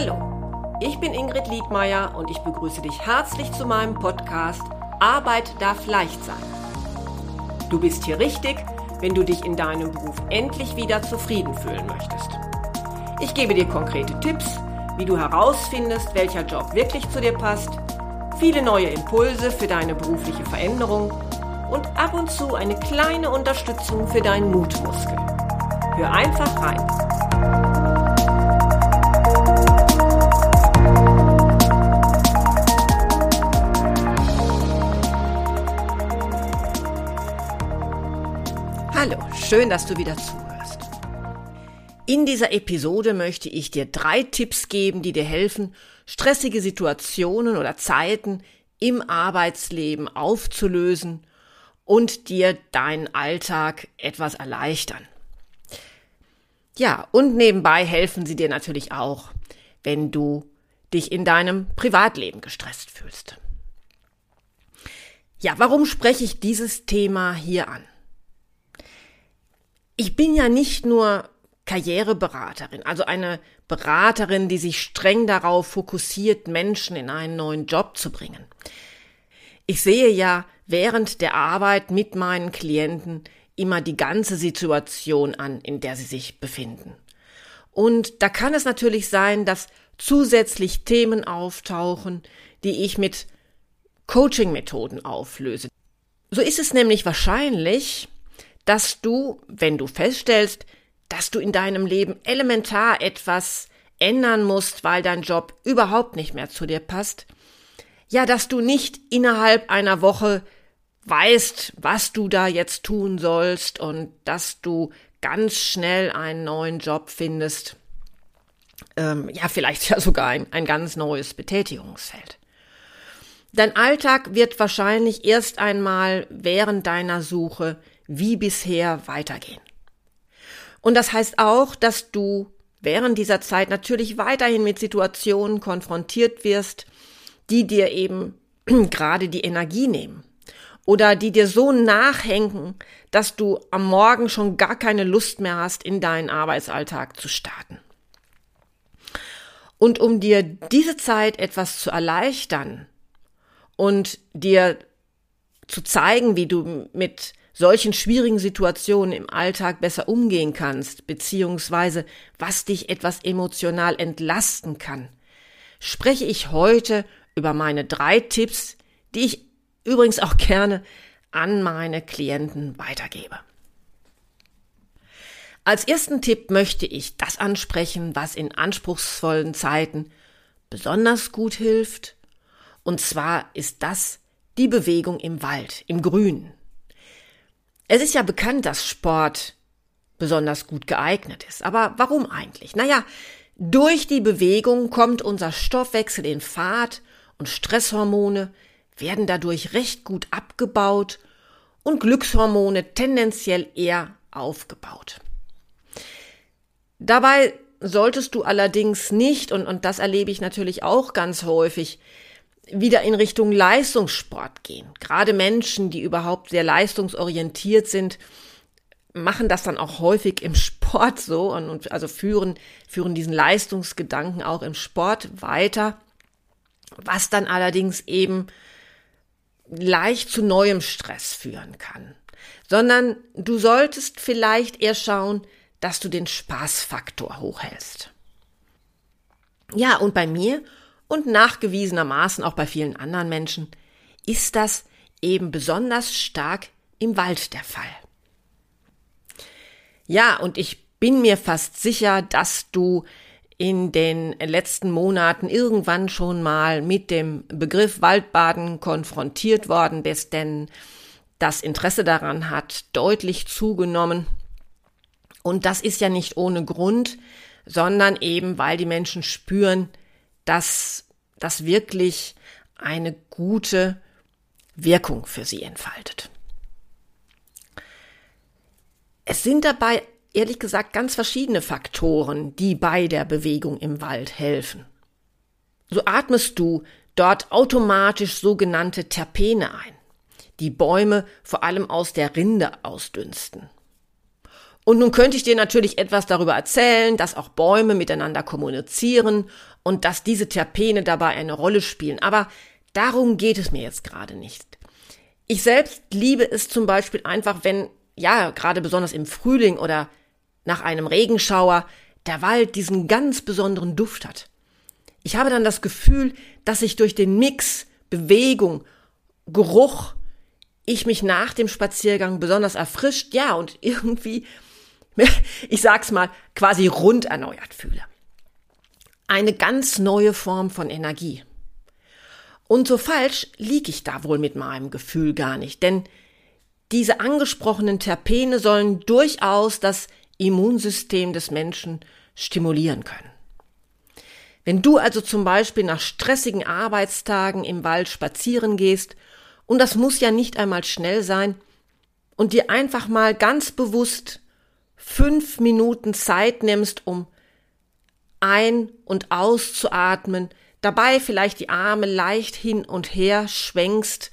Hallo, ich bin Ingrid Liedmeier und ich begrüße dich herzlich zu meinem Podcast Arbeit darf leicht sein. Du bist hier richtig, wenn du dich in deinem Beruf endlich wieder zufrieden fühlen möchtest. Ich gebe dir konkrete Tipps, wie du herausfindest, welcher Job wirklich zu dir passt, viele neue Impulse für deine berufliche Veränderung und ab und zu eine kleine Unterstützung für deinen Mutmuskel. Hör einfach rein. Schön, dass du wieder zuhörst. In dieser Episode möchte ich dir drei Tipps geben, die dir helfen, stressige Situationen oder Zeiten im Arbeitsleben aufzulösen und dir deinen Alltag etwas erleichtern. Ja, und nebenbei helfen sie dir natürlich auch, wenn du dich in deinem Privatleben gestresst fühlst. Ja, warum spreche ich dieses Thema hier an? Ich bin ja nicht nur Karriereberaterin, also eine Beraterin, die sich streng darauf fokussiert, Menschen in einen neuen Job zu bringen. Ich sehe ja während der Arbeit mit meinen Klienten immer die ganze Situation an, in der sie sich befinden. Und da kann es natürlich sein, dass zusätzlich Themen auftauchen, die ich mit Coaching-Methoden auflöse. So ist es nämlich wahrscheinlich, dass du, wenn du feststellst, dass du in deinem Leben elementar etwas ändern musst, weil dein Job überhaupt nicht mehr zu dir passt, ja, dass du nicht innerhalb einer Woche weißt, was du da jetzt tun sollst und dass du ganz schnell einen neuen Job findest, ähm, ja, vielleicht ja sogar ein, ein ganz neues Betätigungsfeld. Dein Alltag wird wahrscheinlich erst einmal während deiner Suche wie bisher weitergehen. Und das heißt auch, dass du während dieser Zeit natürlich weiterhin mit Situationen konfrontiert wirst, die dir eben gerade die Energie nehmen oder die dir so nachhängen, dass du am Morgen schon gar keine Lust mehr hast, in deinen Arbeitsalltag zu starten. Und um dir diese Zeit etwas zu erleichtern und dir zu zeigen, wie du mit solchen schwierigen Situationen im Alltag besser umgehen kannst, beziehungsweise was dich etwas emotional entlasten kann, spreche ich heute über meine drei Tipps, die ich übrigens auch gerne an meine Klienten weitergebe. Als ersten Tipp möchte ich das ansprechen, was in anspruchsvollen Zeiten besonders gut hilft. Und zwar ist das die Bewegung im Wald, im Grün. Es ist ja bekannt, dass Sport besonders gut geeignet ist. Aber warum eigentlich? Naja, durch die Bewegung kommt unser Stoffwechsel in Fahrt und Stresshormone werden dadurch recht gut abgebaut und Glückshormone tendenziell eher aufgebaut. Dabei solltest du allerdings nicht, und, und das erlebe ich natürlich auch ganz häufig, wieder in Richtung Leistungssport gehen. Gerade Menschen, die überhaupt sehr leistungsorientiert sind, machen das dann auch häufig im Sport so und, und also führen, führen diesen Leistungsgedanken auch im Sport weiter, was dann allerdings eben leicht zu neuem Stress führen kann. Sondern du solltest vielleicht eher schauen, dass du den Spaßfaktor hochhältst. Ja, und bei mir und nachgewiesenermaßen auch bei vielen anderen Menschen ist das eben besonders stark im Wald der Fall. Ja, und ich bin mir fast sicher, dass du in den letzten Monaten irgendwann schon mal mit dem Begriff Waldbaden konfrontiert worden bist, denn das Interesse daran hat deutlich zugenommen. Und das ist ja nicht ohne Grund, sondern eben, weil die Menschen spüren, dass das wirklich eine gute Wirkung für sie entfaltet. Es sind dabei ehrlich gesagt ganz verschiedene Faktoren, die bei der Bewegung im Wald helfen. So atmest du dort automatisch sogenannte Terpene ein, die Bäume vor allem aus der Rinde ausdünsten. Und nun könnte ich dir natürlich etwas darüber erzählen, dass auch Bäume miteinander kommunizieren und dass diese Terpene dabei eine Rolle spielen. Aber darum geht es mir jetzt gerade nicht. Ich selbst liebe es zum Beispiel einfach, wenn, ja, gerade besonders im Frühling oder nach einem Regenschauer, der Wald diesen ganz besonderen Duft hat. Ich habe dann das Gefühl, dass ich durch den Mix Bewegung, Geruch, ich mich nach dem Spaziergang besonders erfrischt, ja, und irgendwie, ich sag's mal, quasi rund erneuert fühle. Eine ganz neue Form von Energie. Und so falsch liege ich da wohl mit meinem Gefühl gar nicht, denn diese angesprochenen Terpene sollen durchaus das Immunsystem des Menschen stimulieren können. Wenn du also zum Beispiel nach stressigen Arbeitstagen im Wald spazieren gehst, und das muss ja nicht einmal schnell sein, und dir einfach mal ganz bewusst fünf Minuten Zeit nimmst, um ein- und auszuatmen, dabei vielleicht die Arme leicht hin und her schwenkst,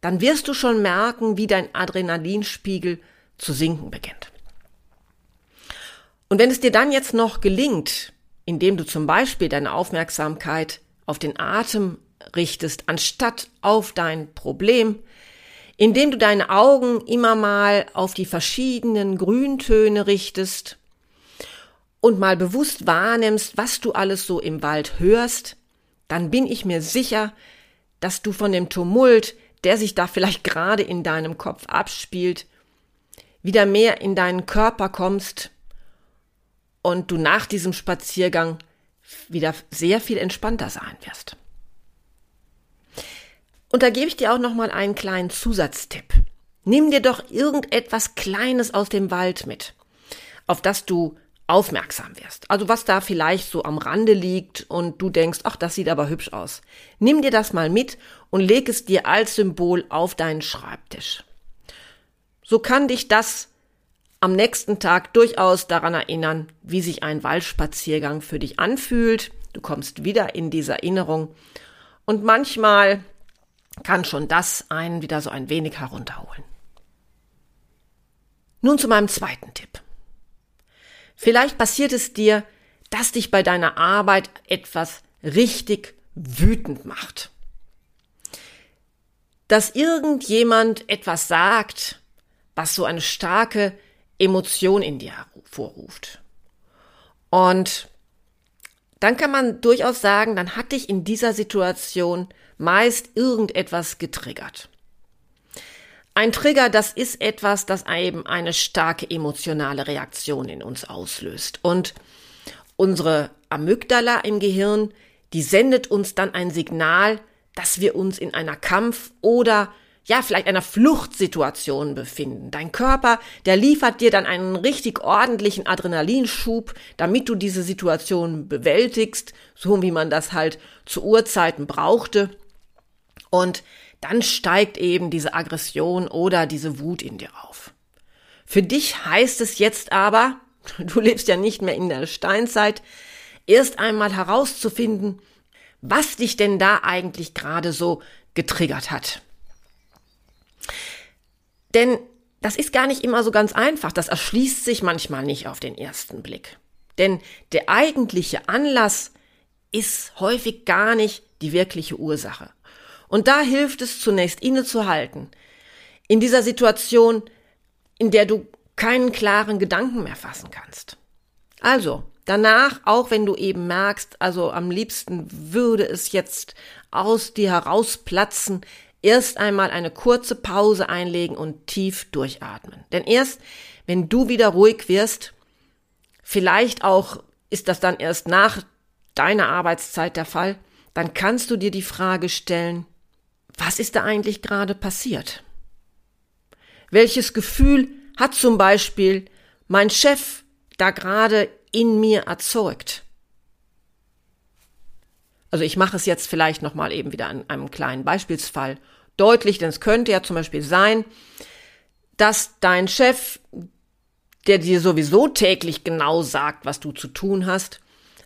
dann wirst du schon merken, wie dein Adrenalinspiegel zu sinken beginnt. Und wenn es dir dann jetzt noch gelingt, indem du zum Beispiel deine Aufmerksamkeit auf den Atem richtest, anstatt auf dein Problem, indem du deine Augen immer mal auf die verschiedenen Grüntöne richtest und mal bewusst wahrnimmst, was du alles so im Wald hörst, dann bin ich mir sicher, dass du von dem Tumult, der sich da vielleicht gerade in deinem Kopf abspielt, wieder mehr in deinen Körper kommst und du nach diesem Spaziergang wieder sehr viel entspannter sein wirst. Und da gebe ich dir auch noch mal einen kleinen Zusatztipp. Nimm dir doch irgendetwas Kleines aus dem Wald mit, auf das du aufmerksam wirst. Also was da vielleicht so am Rande liegt und du denkst, ach, das sieht aber hübsch aus. Nimm dir das mal mit und leg es dir als Symbol auf deinen Schreibtisch. So kann dich das am nächsten Tag durchaus daran erinnern, wie sich ein Waldspaziergang für dich anfühlt. Du kommst wieder in diese Erinnerung und manchmal kann schon das einen wieder so ein wenig herunterholen. Nun zu meinem zweiten Tipp. Vielleicht passiert es dir, dass dich bei deiner Arbeit etwas richtig wütend macht. Dass irgendjemand etwas sagt, was so eine starke Emotion in dir vorruft. Und dann kann man durchaus sagen, dann hat dich in dieser Situation meist irgendetwas getriggert. Ein Trigger, das ist etwas, das eben eine starke emotionale Reaktion in uns auslöst. Und unsere Amygdala im Gehirn, die sendet uns dann ein Signal, dass wir uns in einer Kampf- oder ja, vielleicht einer Fluchtsituation befinden. Dein Körper, der liefert dir dann einen richtig ordentlichen Adrenalinschub, damit du diese Situation bewältigst, so wie man das halt zu Urzeiten brauchte. Und dann steigt eben diese Aggression oder diese Wut in dir auf. Für dich heißt es jetzt aber, du lebst ja nicht mehr in der Steinzeit, erst einmal herauszufinden, was dich denn da eigentlich gerade so getriggert hat. Denn das ist gar nicht immer so ganz einfach, das erschließt sich manchmal nicht auf den ersten Blick. Denn der eigentliche Anlass ist häufig gar nicht die wirkliche Ursache. Und da hilft es zunächst innezuhalten. In dieser Situation, in der du keinen klaren Gedanken mehr fassen kannst. Also, danach, auch wenn du eben merkst, also am liebsten würde es jetzt aus dir herausplatzen, erst einmal eine kurze Pause einlegen und tief durchatmen. Denn erst, wenn du wieder ruhig wirst, vielleicht auch ist das dann erst nach deiner Arbeitszeit der Fall, dann kannst du dir die Frage stellen, was ist da eigentlich gerade passiert? Welches Gefühl hat zum Beispiel mein Chef da gerade in mir erzeugt? Also ich mache es jetzt vielleicht nochmal eben wieder an einem kleinen Beispielsfall deutlich, denn es könnte ja zum Beispiel sein, dass dein Chef, der dir sowieso täglich genau sagt, was du zu tun hast,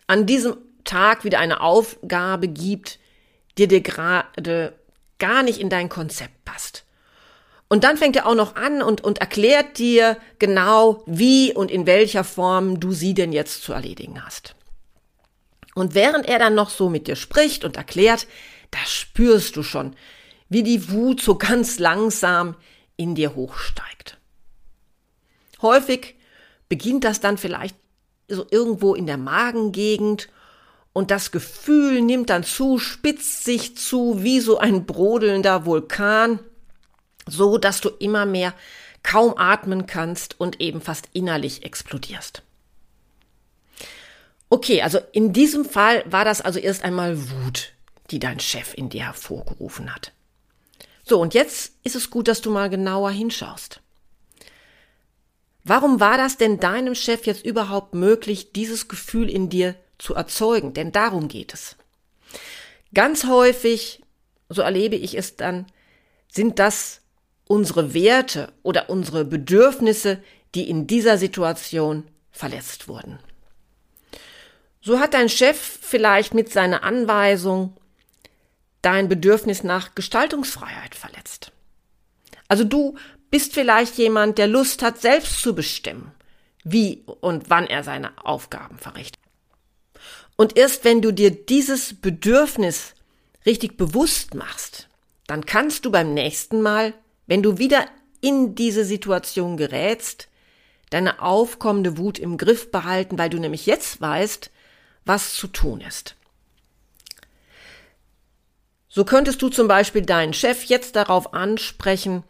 an diesem Tag wieder eine Aufgabe gibt, die dir gerade gar nicht in dein Konzept passt. Und dann fängt er auch noch an und, und erklärt dir genau, wie und in welcher Form du sie denn jetzt zu erledigen hast. Und während er dann noch so mit dir spricht und erklärt, da spürst du schon, wie die Wut so ganz langsam in dir hochsteigt. Häufig beginnt das dann vielleicht so irgendwo in der Magengegend und das Gefühl nimmt dann zu, spitzt sich zu wie so ein brodelnder Vulkan, so dass du immer mehr kaum atmen kannst und eben fast innerlich explodierst. Okay, also in diesem Fall war das also erst einmal Wut, die dein Chef in dir hervorgerufen hat. So, und jetzt ist es gut, dass du mal genauer hinschaust. Warum war das denn deinem Chef jetzt überhaupt möglich, dieses Gefühl in dir zu erzeugen? Denn darum geht es. Ganz häufig, so erlebe ich es dann, sind das unsere Werte oder unsere Bedürfnisse, die in dieser Situation verletzt wurden. So hat dein Chef vielleicht mit seiner Anweisung dein Bedürfnis nach Gestaltungsfreiheit verletzt. Also du bist vielleicht jemand, der Lust hat, selbst zu bestimmen, wie und wann er seine Aufgaben verrichtet. Und erst wenn du dir dieses Bedürfnis richtig bewusst machst, dann kannst du beim nächsten Mal, wenn du wieder in diese Situation gerätst, deine aufkommende Wut im Griff behalten, weil du nämlich jetzt weißt, was zu tun ist. So könntest du zum Beispiel deinen Chef jetzt darauf ansprechen,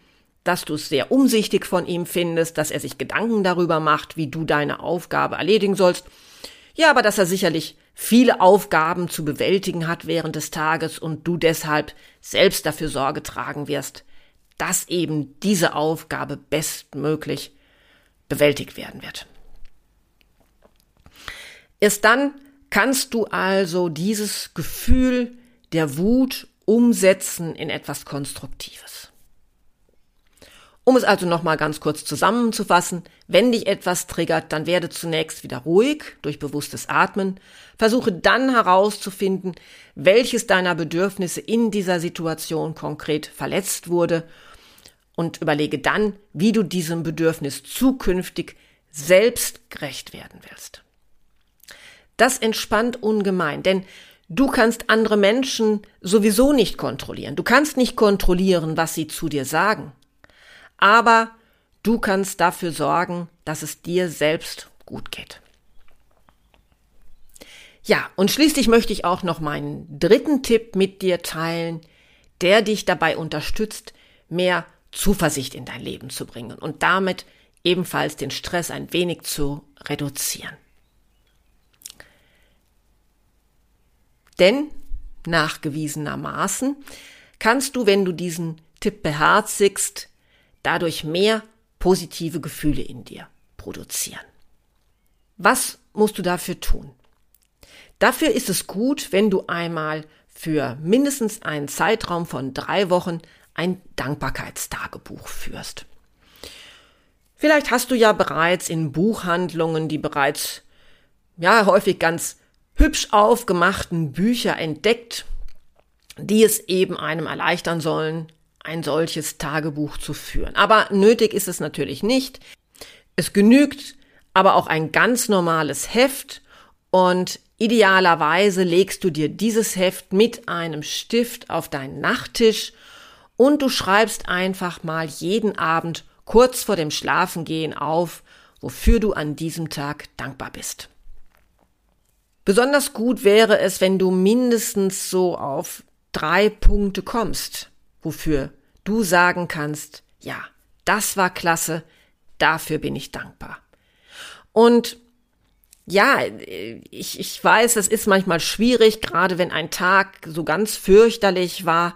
dass du es sehr umsichtig von ihm findest, dass er sich Gedanken darüber macht, wie du deine Aufgabe erledigen sollst. Ja, aber dass er sicherlich viele Aufgaben zu bewältigen hat während des Tages und du deshalb selbst dafür Sorge tragen wirst, dass eben diese Aufgabe bestmöglich bewältigt werden wird. Erst dann kannst du also dieses Gefühl der Wut umsetzen in etwas Konstruktives. Um es also nochmal ganz kurz zusammenzufassen, wenn dich etwas triggert, dann werde zunächst wieder ruhig durch bewusstes Atmen, versuche dann herauszufinden, welches deiner Bedürfnisse in dieser Situation konkret verletzt wurde und überlege dann, wie du diesem Bedürfnis zukünftig selbst gerecht werden willst. Das entspannt ungemein, denn du kannst andere Menschen sowieso nicht kontrollieren. Du kannst nicht kontrollieren, was sie zu dir sagen aber du kannst dafür sorgen, dass es dir selbst gut geht. Ja, und schließlich möchte ich auch noch meinen dritten Tipp mit dir teilen, der dich dabei unterstützt, mehr Zuversicht in dein Leben zu bringen und damit ebenfalls den Stress ein wenig zu reduzieren. Denn nachgewiesenermaßen kannst du, wenn du diesen Tipp beherzigst, dadurch mehr positive Gefühle in dir produzieren. Was musst du dafür tun? Dafür ist es gut, wenn du einmal für mindestens einen Zeitraum von drei Wochen ein Dankbarkeitstagebuch führst. Vielleicht hast du ja bereits in Buchhandlungen die bereits, ja, häufig ganz hübsch aufgemachten Bücher entdeckt, die es eben einem erleichtern sollen, ein solches Tagebuch zu führen. Aber nötig ist es natürlich nicht. Es genügt aber auch ein ganz normales Heft und idealerweise legst du dir dieses Heft mit einem Stift auf deinen Nachttisch und du schreibst einfach mal jeden Abend kurz vor dem Schlafengehen auf, wofür du an diesem Tag dankbar bist. Besonders gut wäre es, wenn du mindestens so auf drei Punkte kommst, wofür du sagen kannst, ja, das war klasse, dafür bin ich dankbar. Und ja, ich, ich weiß, das ist manchmal schwierig, gerade wenn ein Tag so ganz fürchterlich war.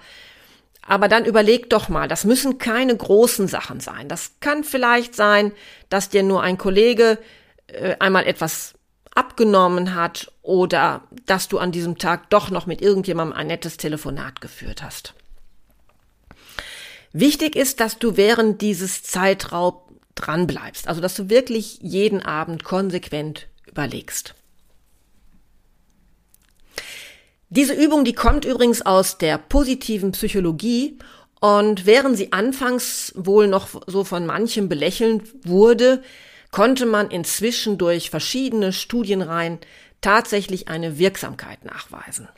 Aber dann überleg doch mal, das müssen keine großen Sachen sein. Das kann vielleicht sein, dass dir nur ein Kollege äh, einmal etwas abgenommen hat oder dass du an diesem Tag doch noch mit irgendjemandem ein nettes Telefonat geführt hast. Wichtig ist, dass du während dieses Zeitraub dranbleibst, also dass du wirklich jeden Abend konsequent überlegst. Diese Übung, die kommt übrigens aus der positiven Psychologie und während sie anfangs wohl noch so von manchem belächelt wurde, konnte man inzwischen durch verschiedene Studienreihen tatsächlich eine Wirksamkeit nachweisen.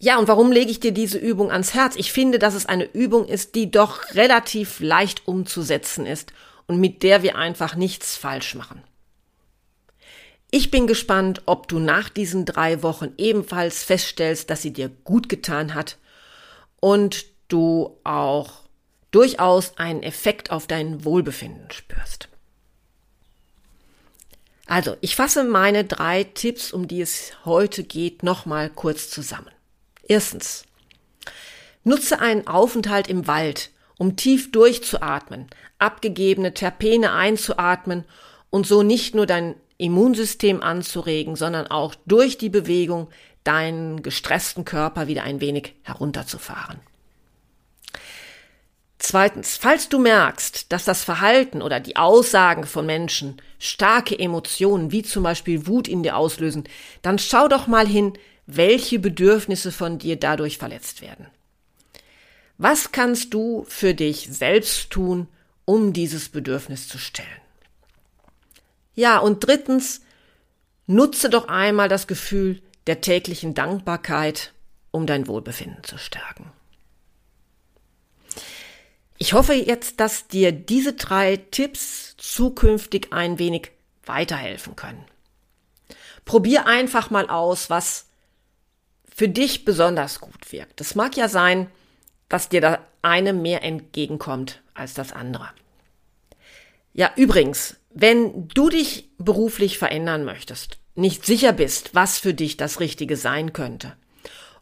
Ja, und warum lege ich dir diese Übung ans Herz? Ich finde, dass es eine Übung ist, die doch relativ leicht umzusetzen ist und mit der wir einfach nichts falsch machen. Ich bin gespannt, ob du nach diesen drei Wochen ebenfalls feststellst, dass sie dir gut getan hat und du auch durchaus einen Effekt auf dein Wohlbefinden spürst. Also, ich fasse meine drei Tipps, um die es heute geht, nochmal kurz zusammen. Erstens. Nutze einen Aufenthalt im Wald, um tief durchzuatmen, abgegebene Terpene einzuatmen und so nicht nur dein Immunsystem anzuregen, sondern auch durch die Bewegung deinen gestressten Körper wieder ein wenig herunterzufahren. Zweitens, falls du merkst, dass das Verhalten oder die Aussagen von Menschen starke Emotionen wie zum Beispiel Wut in dir auslösen, dann schau doch mal hin, welche Bedürfnisse von dir dadurch verletzt werden. Was kannst du für dich selbst tun, um dieses Bedürfnis zu stellen? Ja, und drittens, nutze doch einmal das Gefühl der täglichen Dankbarkeit, um dein Wohlbefinden zu stärken. Ich hoffe jetzt, dass dir diese drei Tipps zukünftig ein wenig weiterhelfen können. Probier einfach mal aus, was für dich besonders gut wirkt. Es mag ja sein, dass dir da eine mehr entgegenkommt als das andere. Ja, übrigens, wenn du dich beruflich verändern möchtest, nicht sicher bist, was für dich das Richtige sein könnte,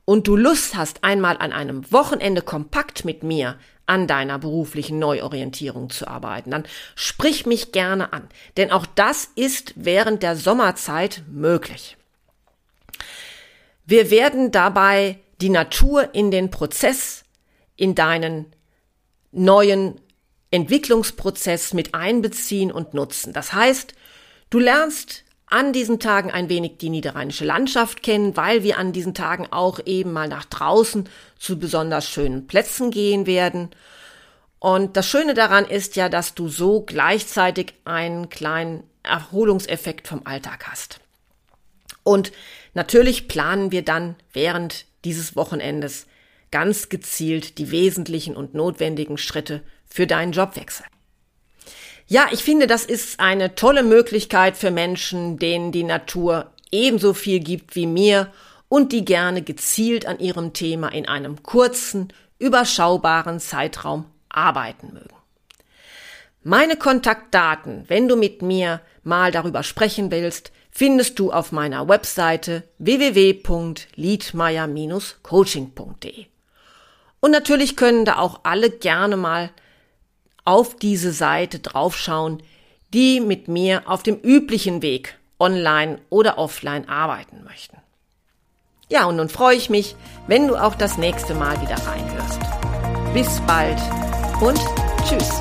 und du Lust hast, einmal an einem Wochenende kompakt mit mir an deiner beruflichen Neuorientierung zu arbeiten, dann sprich mich gerne an, denn auch das ist während der Sommerzeit möglich. Wir werden dabei die Natur in den Prozess, in deinen neuen Entwicklungsprozess mit einbeziehen und nutzen. Das heißt, du lernst an diesen Tagen ein wenig die niederrheinische Landschaft kennen, weil wir an diesen Tagen auch eben mal nach draußen zu besonders schönen Plätzen gehen werden. Und das Schöne daran ist ja, dass du so gleichzeitig einen kleinen Erholungseffekt vom Alltag hast. Und natürlich planen wir dann während dieses Wochenendes ganz gezielt die wesentlichen und notwendigen Schritte für deinen Jobwechsel. Ja, ich finde, das ist eine tolle Möglichkeit für Menschen, denen die Natur ebenso viel gibt wie mir und die gerne gezielt an ihrem Thema in einem kurzen, überschaubaren Zeitraum arbeiten mögen. Meine Kontaktdaten, wenn du mit mir mal darüber sprechen willst, findest du auf meiner Webseite www.liedmeier-coaching.de. Und natürlich können da auch alle gerne mal auf diese Seite draufschauen, die mit mir auf dem üblichen Weg online oder offline arbeiten möchten. Ja, und nun freue ich mich, wenn du auch das nächste Mal wieder reinhörst. Bis bald und tschüss.